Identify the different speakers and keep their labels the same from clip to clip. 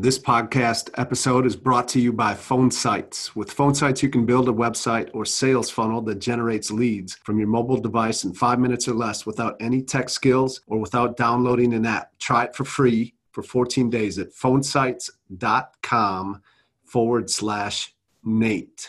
Speaker 1: This podcast episode is brought to you by Phone Sites. With Phone Sites, you can build a website or sales funnel that generates leads from your mobile device in five minutes or less without any tech skills or without downloading an app. Try it for free for 14 days at phonesites.com forward slash Nate.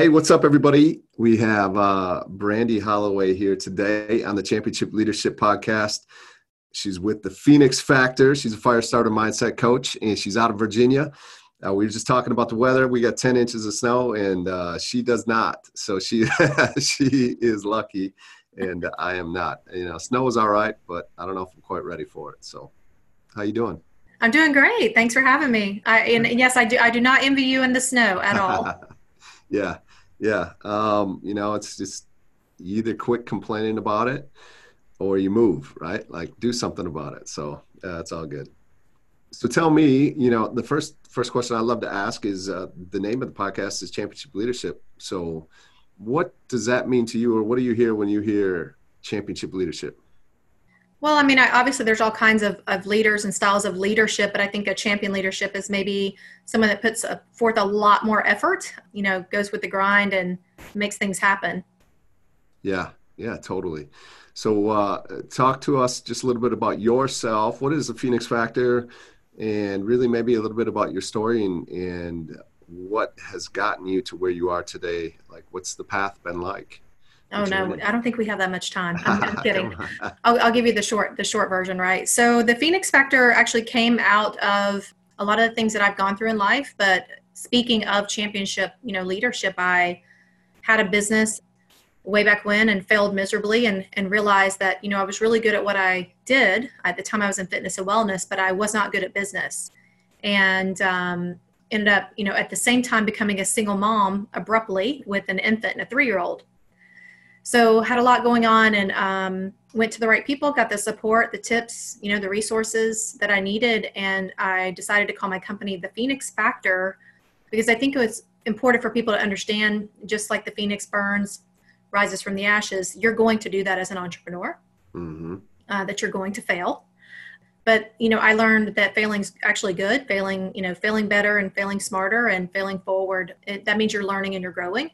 Speaker 1: Hey, what's up, everybody? We have uh, Brandy Holloway here today on the Championship Leadership Podcast. She's with the Phoenix Factor. She's a fire starter mindset coach, and she's out of Virginia. Uh, we were just talking about the weather. We got 10 inches of snow, and uh, she does not. So she she is lucky, and I am not. You know, snow is all right, but I don't know if I'm quite ready for it. So, how you doing?
Speaker 2: I'm doing great. Thanks for having me. I, and yes, I do. I do not envy you in the snow at all.
Speaker 1: yeah, yeah. Um, you know, it's just you either quit complaining about it or you move, right? Like do something about it. So uh, it's all good. So tell me, you know, the first first question I love to ask is uh, the name of the podcast is Championship Leadership. So what does that mean to you, or what do you hear when you hear Championship Leadership?
Speaker 2: Well, I mean, I, obviously, there's all kinds of, of leaders and styles of leadership, but I think a champion leadership is maybe someone that puts uh, forth a lot more effort. You know, goes with the grind and makes things happen.
Speaker 1: Yeah, yeah, totally. So uh, talk to us just a little bit about yourself. What is the Phoenix Factor? And really maybe a little bit about your story and, and what has gotten you to where you are today. Like what's the path been like?
Speaker 2: Oh no. I don't think we have that much time. I'm, I'm kidding. I'll, I'll give you the short the short version, right? So the Phoenix Factor actually came out of a lot of the things that I've gone through in life. But speaking of championship, you know, leadership, I had a business way back when and failed miserably, and and realized that you know I was really good at what I did at the time I was in fitness and wellness, but I was not good at business, and um, ended up you know at the same time becoming a single mom abruptly with an infant and a three year old so had a lot going on and um, went to the right people got the support the tips you know the resources that i needed and i decided to call my company the phoenix factor because i think it was important for people to understand just like the phoenix burns rises from the ashes you're going to do that as an entrepreneur
Speaker 1: hmm
Speaker 2: uh, that you're going to fail. But you know i learned that failing's actually good failing you know failing better and failing smarter and failing forward it, that means you're learning and you're growing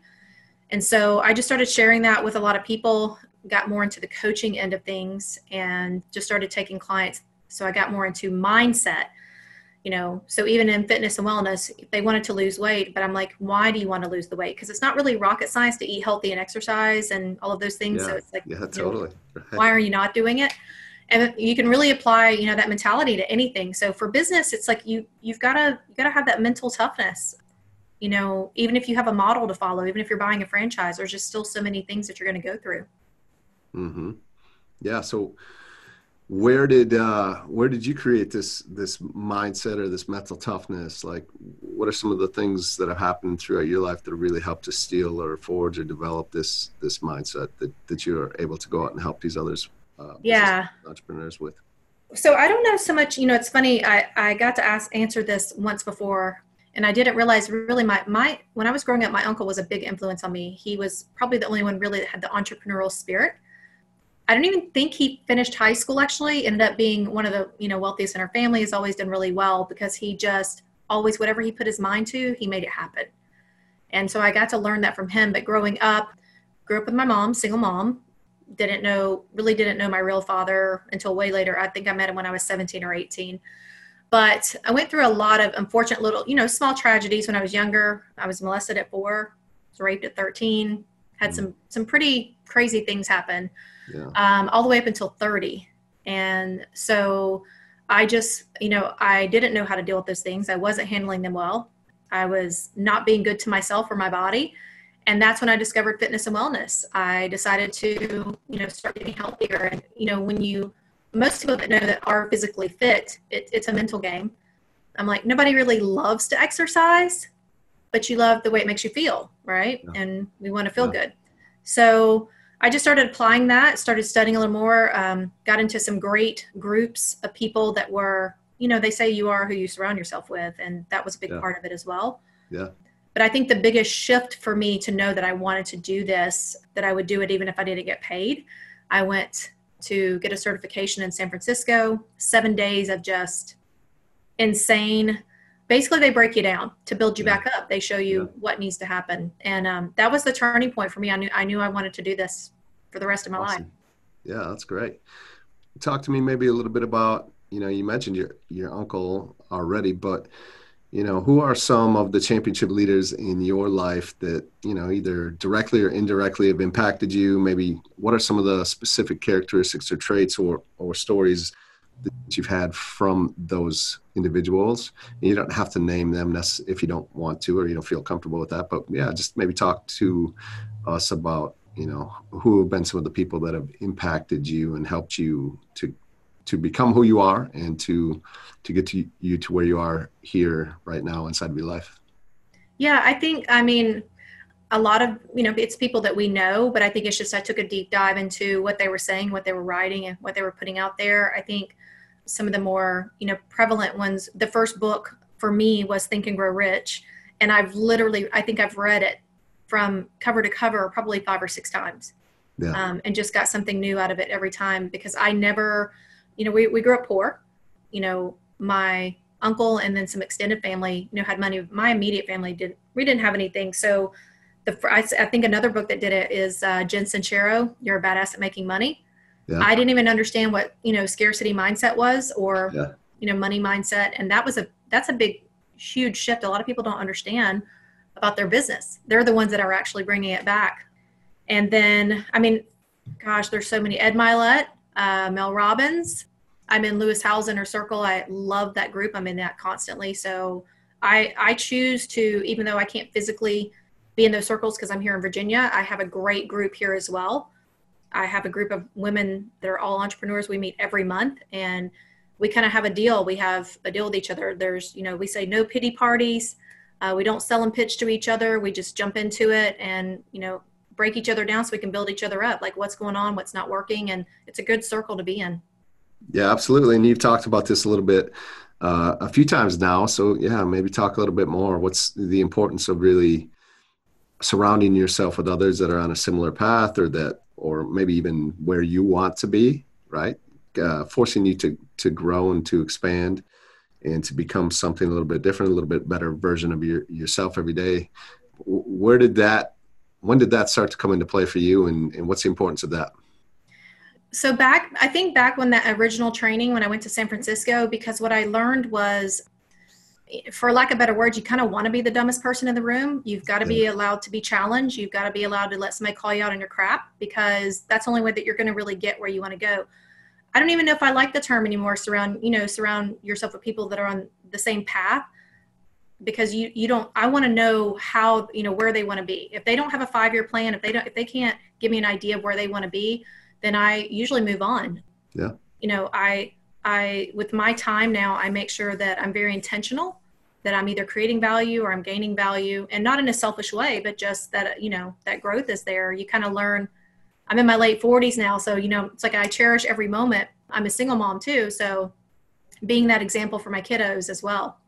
Speaker 2: and so I just started sharing that with a lot of people, got more into the coaching end of things, and just started taking clients. So I got more into mindset. You know, so even in fitness and wellness, they wanted to lose weight, but I'm like, why do you want to lose the weight? Because it's not really rocket science to eat healthy and exercise and all of those things.
Speaker 1: Yeah,
Speaker 2: So it's like,
Speaker 1: yeah,
Speaker 2: you know,
Speaker 1: totally.
Speaker 2: why are you not doing it? And you can really apply, you know, that mentality to anything. So for business, it's like you you've got to you got to have that mental toughness you know, even if you have a model to follow, even if you're buying a franchise, there's just still so many things that you're going to go through.
Speaker 1: hmm Yeah. So where did uh, where did you create this this mindset or this mental toughness? Like, what are some of the things that have happened throughout your life that have really helped to steel or forge or develop this this mindset that that you're able to go out and help these others? Uh,
Speaker 2: Yeah.
Speaker 1: entrepreneurs with.
Speaker 2: So I don't know so much. You know, it's funny. I I got to ask answer this once before, and I didn't realize really my my when I was growing up, my uncle was a big influence on me. He was probably the only one really that had the entrepreneurial spirit. I don't even think he finished high school. Actually, ended up being one of the you know wealthiest in our family. Has always done really well because he just always whatever he put his mind to, he made it happen. And so I got to learn that from him. But growing up, grew up with my mom, single mom. Didn't know really didn't know my real father until way later. I think I met him when I was 17 or 18. But I went through a lot of unfortunate little, you know, small tragedies when I was younger. I was molested at four, was raped at 13, had some some pretty crazy things happen
Speaker 1: Yeah.
Speaker 2: um, all the way up until 30. And so I just, you know, I didn't know how to deal with those things. I wasn't handling them well. I was not being good to myself or my body. And that's when I discovered fitness and wellness. I decided to, you know, start getting healthier. And, you know, when you, most people that know that are physically fit, it, it's a mental game. I'm like, nobody really loves to exercise, but you love the way it makes you feel, right?
Speaker 1: Yeah.
Speaker 2: And we want to feel
Speaker 1: Yeah.
Speaker 2: good. So I just started applying that, started studying a little more, um, got into some great groups of people that were, you know, they say you are who you surround yourself with. And that was a big
Speaker 1: Yeah.
Speaker 2: part of it as well.
Speaker 1: Yeah.
Speaker 2: But I think the biggest shift for me to know that I wanted to do this, that I would do it even if I didn't get paid, I went to get a certification in San Francisco, seven days of just insane. Basically, they break you down to build you
Speaker 1: Yeah.
Speaker 2: back up. They show you
Speaker 1: Yeah.
Speaker 2: what needs to happen, and um, that was the turning point for me. I knew I knew I wanted to do this for the rest of my life.
Speaker 1: Yeah, that's great. Talk to me maybe a little bit about, you know, you mentioned your your uncle already, but you know, who are some of the championship leaders in your life that, you know, either directly or indirectly have impacted you? Maybe what are some of the specific characteristics or traits or or stories that you've had from those individuals? You don't have to name them if you don't want to or you don't feel comfortable with that, but yeah, just maybe talk to us about you know who have been some of the people that have impacted you and helped you to to become who you are and to to get to you to where you are here right now inside of your life
Speaker 2: Yeah, I think, I mean, a lot of, you know, it's people that we know, but I think it's just I took a deep dive into what they were saying, what they were writing, and what they were putting out there. I think some of the more, you know, prevalent ones, the first book for me was Think and Grow Rich. And I've literally, I think I've read it from cover to cover probably five or six times
Speaker 1: yeah
Speaker 2: um, and just got something new out of it every time because I never, you know, we, we grew up poor. You know, my uncle and then some extended family, you know, had money. My immediate family didn't, We didn't have anything. So, the I, I, think another book that did it is uh, Jen Sincero. You're a badass at making money.
Speaker 1: Yeah.
Speaker 2: I didn't even understand what you know scarcity mindset was or
Speaker 1: Yeah.
Speaker 2: you know money mindset, and that was a that's a big huge shift. A lot of people don't understand about their business. They're the ones that are actually bringing it back. And then, I mean, gosh, there's so many. Ed Mylett, uh, Mel Robbins. I'm in Lewis Howes Inner Circle. I love that group. I'm in that constantly. So I I choose to, even though I can't physically be in those circles because I'm here in Virginia, I have a great group here as well. I have a group of women that are all entrepreneurs. We meet every month and we kind of have a deal. We have a deal with each other. There's, you know, we say no pity parties. Uh, we don't sell and pitch to each other. We just jump into it and, you know, break each other down so we can build each other up. Like what's going on, what's not working. And it's a good circle to be in.
Speaker 1: yeah absolutely and you've talked about this a little bit uh, a few times now so yeah maybe talk a little bit more what's the importance of really surrounding yourself with others that are on a similar path or that or maybe even where you want to be right uh, forcing you to to grow and to expand and to become something a little bit different a little bit better version of your, yourself every day where did that when did that start to come into play for you and, and what's the importance of that
Speaker 2: So back, I think back when that original training, when I went to San Francisco, because what I learned was, for lack of better words, you kind of want to be the dumbest person in the room. You've got to be mm-hmm. allowed to be challenged. You've got to be allowed to let somebody call you out on your crap because that's the only way that you're going to really get where you want to go. I don't even know if I like the term anymore. Surround, you know, surround yourself with people that are on the same path because you you don't i want to know how you know where they want to be if they don't have a five year plan if they don't if they can't give me an idea of where they want to be then i usually move on
Speaker 1: Yeah.
Speaker 2: you know i i with my time now i make sure that i'm very intentional that i'm either creating value or i'm gaining value and not in a selfish way but just that you know that growth is there you kind of learn i'm in my late 40s now so you know it's like i cherish every moment I'm a single mom too. So being that example for my kiddos as well.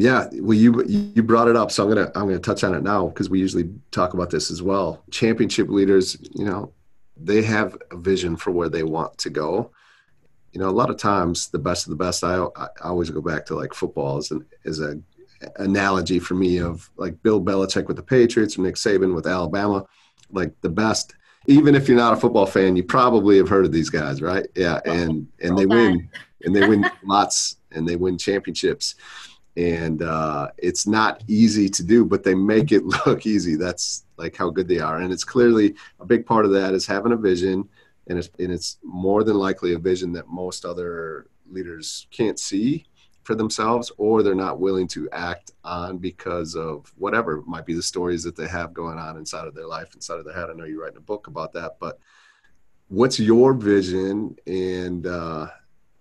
Speaker 1: Yeah, well, you you brought it up, so I'm gonna I'm gonna touch on it now because we usually talk about this as well. Championship leaders, you know, they have a vision for where they want to go. You know, a lot of times the best of the best. I, I always go back to like football as an as a analogy for me of like Bill Belichick with the Patriots or Nick Saban with Alabama, like the best. Even if you're not a football fan, you probably have heard of these guys, right? Yeah, and and they win, and they win lots, and they win championships and uh, it's not easy to do but they make it look easy. That's like how good they are. And it's clearly a big part of that is having a vision and it's, and it's more than likely a vision that most other leaders can't see for themselves or they're not willing to act on because of whatever it might be the stories that they have going on inside of their life inside of their head. I know you're writing a book about that but what's your vision? And uh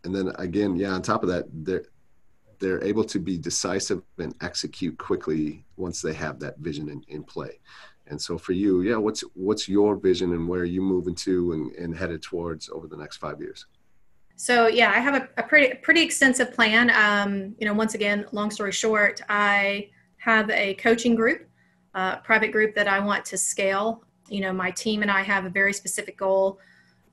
Speaker 1: and then again yeah on top of that there they're able to be decisive and execute quickly once they have that vision in, in play. And so for you, yeah, what's what's your vision and where are you moving to and, and headed towards over the next five years?
Speaker 2: So yeah, I have a, a pretty pretty extensive plan. Um, you know, once again, long story short, I have a coaching group, uh, private group that I want to scale. You know, my team and I have a very specific goal.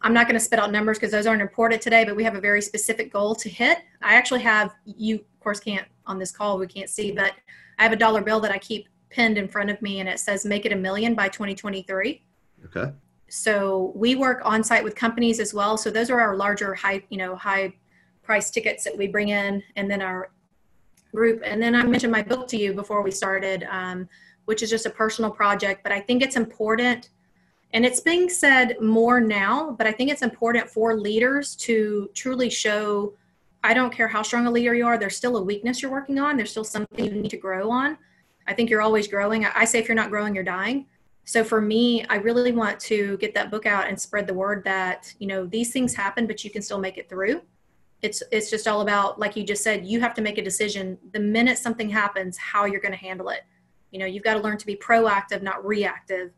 Speaker 2: I'm not going to spit out numbers because those aren't important today, but we have a very specific goal to hit. I actually have you course can't on this call we can't see but i have a dollar bill that i keep pinned in front of me and it says make it a million by 2023
Speaker 1: okay.
Speaker 2: So we work on site with companies as well. So those are our larger high you know high price tickets that we bring in and then our group. And then i mentioned my book to you before we started um, which is just a personal project but i think it's important and it's being said more now but i think it's important for leaders to truly show I don't care how strong a leader you are, there's still a weakness you're working on. There's still something you need to grow on. I think you're always growing. I say if you're not growing, you're dying. So for me, I really want to get that book out and spread the word that, you know, these things happen, but you can still make it through. It's it's just all about, like you just said, you have to make a decision the minute something happens, how you're going to handle it. You know, you've got to learn to be proactive, not reactive.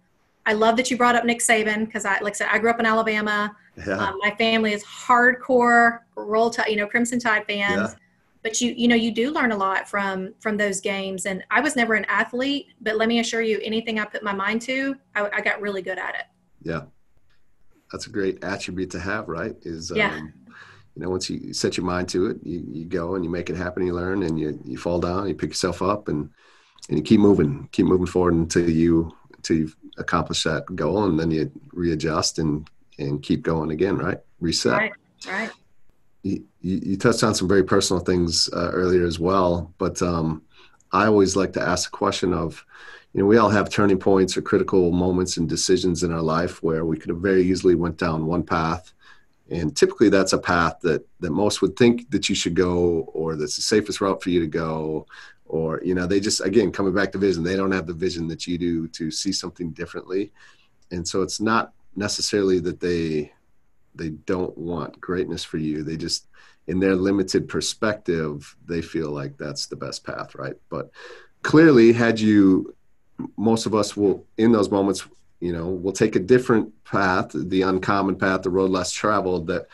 Speaker 2: I love that you brought up Nick Saban because I, like I said, I grew up in Alabama. Yeah. Um, my family is hardcore roll tide, you know, Crimson Tide fans. Yeah. But you, you know, you do learn a lot from from those games. And I was never an athlete, but let me assure you, anything I put my mind to, I, I got really good at it.
Speaker 1: Yeah, that's a great attribute to have, right? Is yeah. Um, you know, once you set your mind to it, you, you go and you make it happen. You learn, and you you fall down, you pick yourself up, and and you keep moving, keep moving forward until you until you've accomplished that goal, and then you readjust and and keep going again, right? Reset.
Speaker 2: Right. Right.
Speaker 1: You, you, touched on some very personal things uh, earlier as well, but um, I always like to ask the question of, you know, we all have turning points or critical moments and decisions in our life where we could have very easily went down one path, and typically that's a path that that most would think that you should go, or that's the safest route for you to go, or you know, they just again coming back to vision, they don't have the vision that you do to see something differently, and so it's not necessarily that they they don't want greatness for you. They just in their limited perspective they feel like that's the best path right? But clearly had you most of us will in those moments you know will take a different path the uncommon path the road less traveled that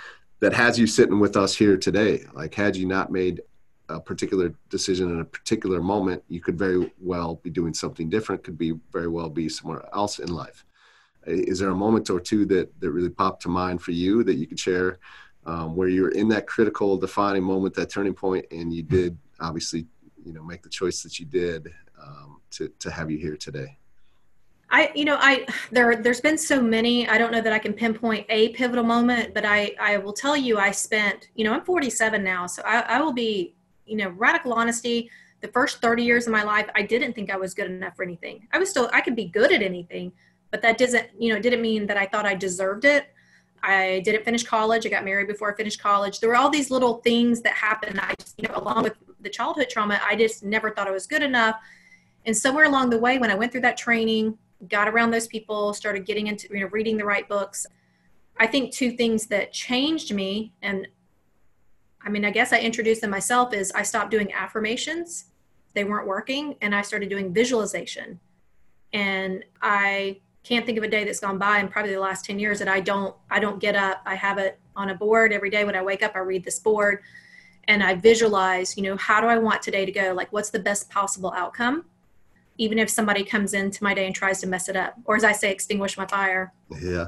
Speaker 1: that has you sitting with us here today. Like had you not made a particular decision in a particular moment you could very well be doing something different could be very well be somewhere else in life is there a moment or two that that really popped to mind for you that you could share um, where you're in that critical defining moment that turning point and you did obviously you know make the choice that you did um, to to have you here today
Speaker 2: I, you know, I there there's been so many. I don't know that I can pinpoint a pivotal moment, but I I will tell you I spent, you know, I'm 47 now, so I, I will be, you know, radical honesty. The first 30 years of my life, I didn't think I was good enough for anything. I was still I could be good at anything, but that doesn't you know didn't mean that i thought i deserved it i didn't finish college i got married before i finished college there were all these little things that happened i just you know along with the childhood trauma i just never thought i was good enough and somewhere along the way when i went through that training got around those people started getting into you know reading the right books i think two things that changed me and i mean i guess i introduced them myself is i stopped doing affirmations they weren't working and i started doing visualization and i can't think of a day that's gone by in probably the last 10 years that I don't I don't get up. I have it on a board every day when I wake up. I read this board and I visualize, you know, how do I want today to go? Like, what's the best possible outcome? Even if somebody comes into my day and tries to mess it up, or as I say, extinguish my fire.
Speaker 1: Yeah.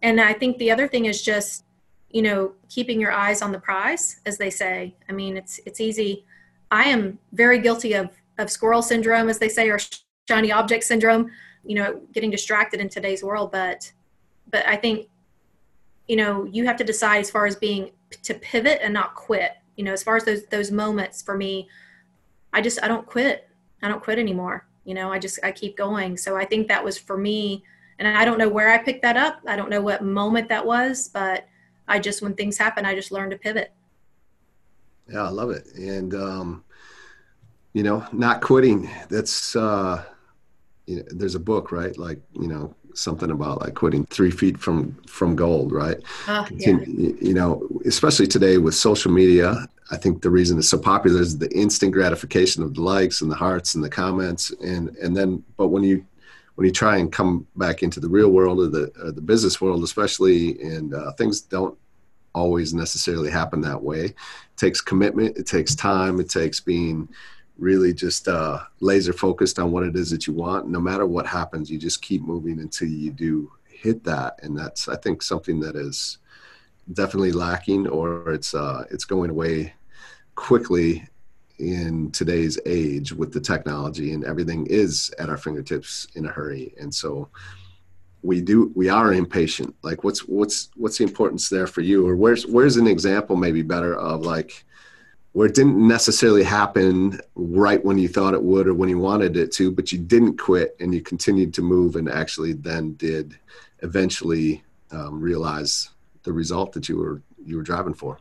Speaker 2: And I think the other thing is just, you know, keeping your eyes on the prize, as they say. I mean, it's it's easy. I am very guilty of of squirrel syndrome, as they say, or shiny object syndrome. You know, getting distracted in today's world. But but I think, you know, you have to decide as far as being to pivot and not quit you know as far as those those moments for me i just i don't quit i don't quit anymore you know i just i keep going so i think that was for me and i don't know where i picked that up i don't know what moment that was but i just when things happen i just learned to pivot
Speaker 1: yeah i love it and um you know not quitting that's uh you know, there's a book right like you know something about like quitting three feet from from gold, right?
Speaker 2: Uh, yeah.
Speaker 1: You know, especially today with social media, I think the reason it's so popular is the instant gratification of the likes and the hearts and the comments, and and then but when you when you try and come back into the real world or the or the business world, especially, and uh, things don't always necessarily happen that way. It takes commitment. It takes time. It takes being really just uh, laser focused on what it is that you want. No matter what happens, you just keep moving until you do hit that, and that's I think something that is definitely lacking, or it's uh, it's going away quickly in today's age with the technology and everything is at our fingertips in a hurry. And so we do we are impatient. Like what's what's what's the importance there for you? Or where's where's an example maybe better of like where it didn't necessarily happen right when you thought it would or when you wanted it to, but you didn't quit and you continued to move and actually then did eventually um, realize the result that you were you were driving for.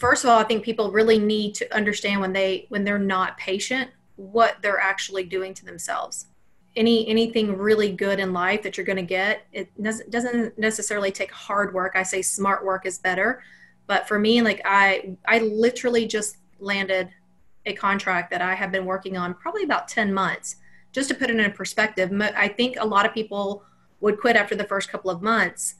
Speaker 2: First of all, I think people really need to understand when they when they're not patient what they're actually doing to themselves. Any anything really good in life that you're going to get, it doesn't necessarily take hard work. I say smart work is better but for me, like I, I literally just landed a contract that I have been working on probably about 10 months. Just to put it in perspective, I think a lot of people would quit after the first couple of months,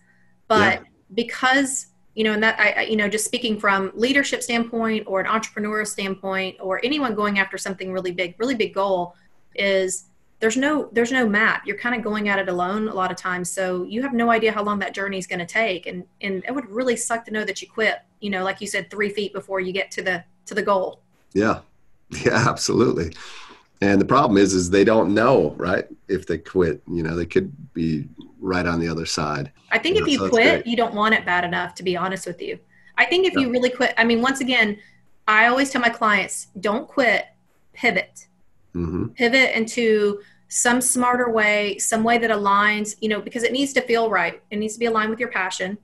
Speaker 2: but yeah. because you know, and that I, you know, just speaking from leadership standpoint or an entrepreneur standpoint, or anyone going after something really big, really big goal, is there's no there's no map. You're kind of going at it alone a lot of times. So you have no idea how long that journey is going to take. And and it would really suck to know that you quit you know like you said three feet before you get to the to the goal.
Speaker 1: Yeah. Yeah absolutely and the problem is is they don't know right if they quit you know they could be right on the other side
Speaker 2: i think you if know, you so quit you don't want it bad enough to be honest with you i think if yeah. you really quit i mean once again i always tell my clients don't quit pivot mm-hmm. pivot into some smarter way, some way that aligns, you know, because it needs to feel right. It needs to be aligned with your passion.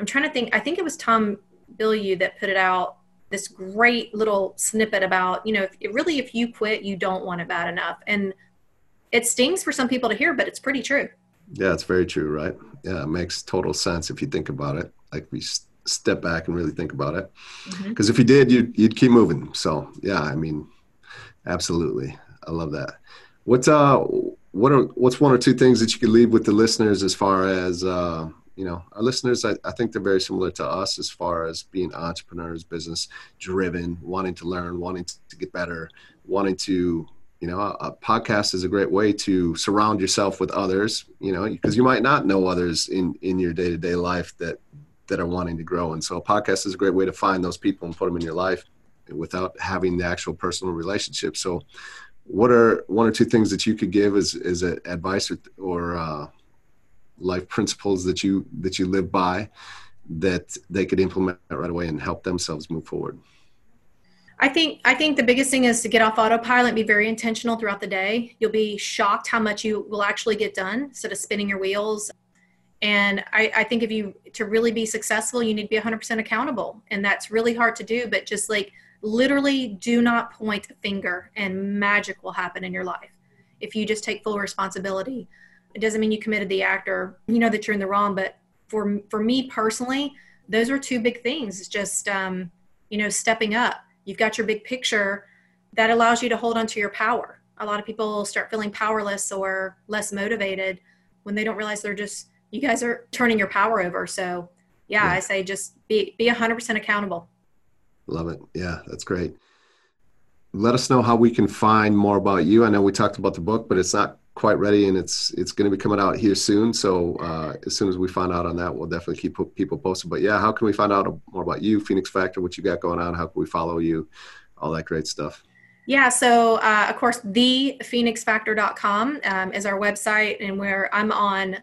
Speaker 2: I'm trying to think, I think it was Tom Bilyeu that put it out this great little snippet about, you know, if, really if you quit, you don't want it bad enough. And it stings for some people to hear, but it's pretty true.
Speaker 1: Yeah, it's very true, right? Yeah, it makes total sense if you think about it. Like we step back and really think about it. Because mm-hmm. if you did, you'd, you'd keep moving. So, yeah, I mean, absolutely. I love that. What's uh what are what's one or two things that you could leave with the listeners as far as uh, you know our listeners I, I think they're very similar to us as far as being entrepreneurs business driven wanting to learn wanting to get better wanting to you know a, a podcast is a great way to surround yourself with others you know because you might not know others in in your day-to-day life that that are wanting to grow. And so a podcast is a great way to find those people and put them in your life without having the actual personal relationship. So what are one or two things that you could give as as advice or, or uh, life principles that you that you live by that they could implement right away and help themselves move forward
Speaker 2: I think I think the biggest thing is to get off autopilot be very intentional throughout the day. You'll be shocked how much you will actually get done instead of spinning your wheels. And I, I think if you to really be successful, you need to be 100% accountable, and that's really hard to do. But just like literally do not point a finger and magic will happen in your life if you just take full responsibility it doesn't mean you committed the act or you know that you're in the wrong but for for me personally those are two big things it's just um, you know stepping up you've got your big picture that allows you to hold on to your power a lot of people start feeling powerless or less motivated when they don't realize they're just you guys are turning your power over so yeah,
Speaker 1: Yeah.
Speaker 2: I say just be be 100% accountable.
Speaker 1: Love it. Yeah, that's great. Let us know how we can find more about you. I know we talked about the book, but it's not quite ready, and it's it's going to be coming out here soon. So uh, as soon as we find out on that, we'll definitely keep people posted. But yeah, how can we find out more about you, Phoenix Factor, what you got going on? How can we follow you? All that great stuff.
Speaker 2: Yeah, so uh, of course, thephoenixfactor.com um, is our website, and where I'm on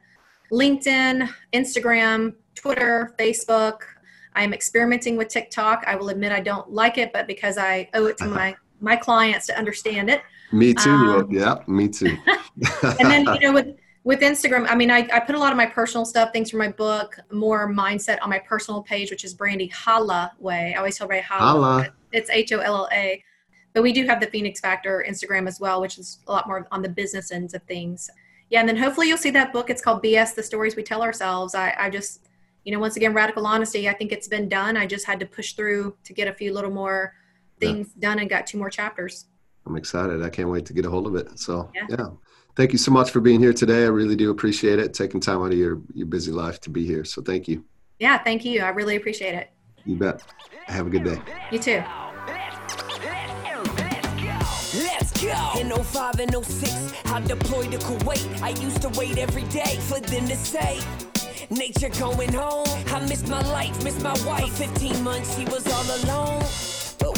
Speaker 2: LinkedIn, Instagram, Twitter, Facebook. I'm experimenting with TikTok. I will admit I don't like it, but because I owe it to my my clients to understand it.
Speaker 1: Me too.
Speaker 2: Um,
Speaker 1: yeah, me too.
Speaker 2: And then you know with with Instagram, I mean, I, I put a lot of my personal stuff, things from my book, more mindset on my personal page, which is Brandy Holloway. I always tell Ray Holla.
Speaker 1: Holla.
Speaker 2: It's H O L L A. But we do have the Phoenix Factor Instagram as well, which is a lot more on the business ends of things. Yeah, and then hopefully you'll see that book. It's called BS: The Stories We Tell Ourselves. I, I just, you know, once again, radical honesty. I think it's been done. I just had to push through to get a few little more
Speaker 1: Yeah.
Speaker 2: things done and got two more chapters.
Speaker 1: I'm excited. I can't wait to get a hold of it. So
Speaker 2: Yeah.
Speaker 1: yeah. Thank you so much for being here today. I really do appreciate it. Taking time out of your, your busy life to be here. So thank you.
Speaker 2: Yeah, thank you. I really appreciate it.
Speaker 1: You bet. Have a good day.
Speaker 2: You too.
Speaker 3: Let's go. Let's go. In 05 and 06, I deployed to Kuwait. I used to wait every day for them to say, Nature going home. I missed my life, missed my wife. For 15 months, she was all alone.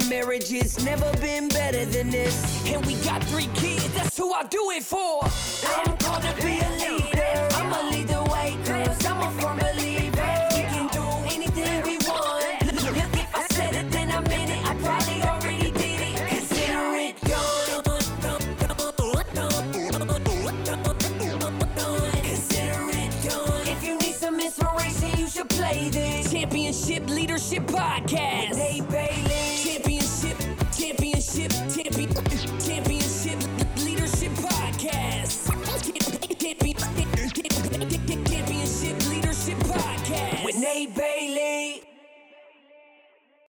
Speaker 3: of marriage, it's never been better than this. And we got three kids, that's who I do it for. I'm called to be a leader. I'ma lead the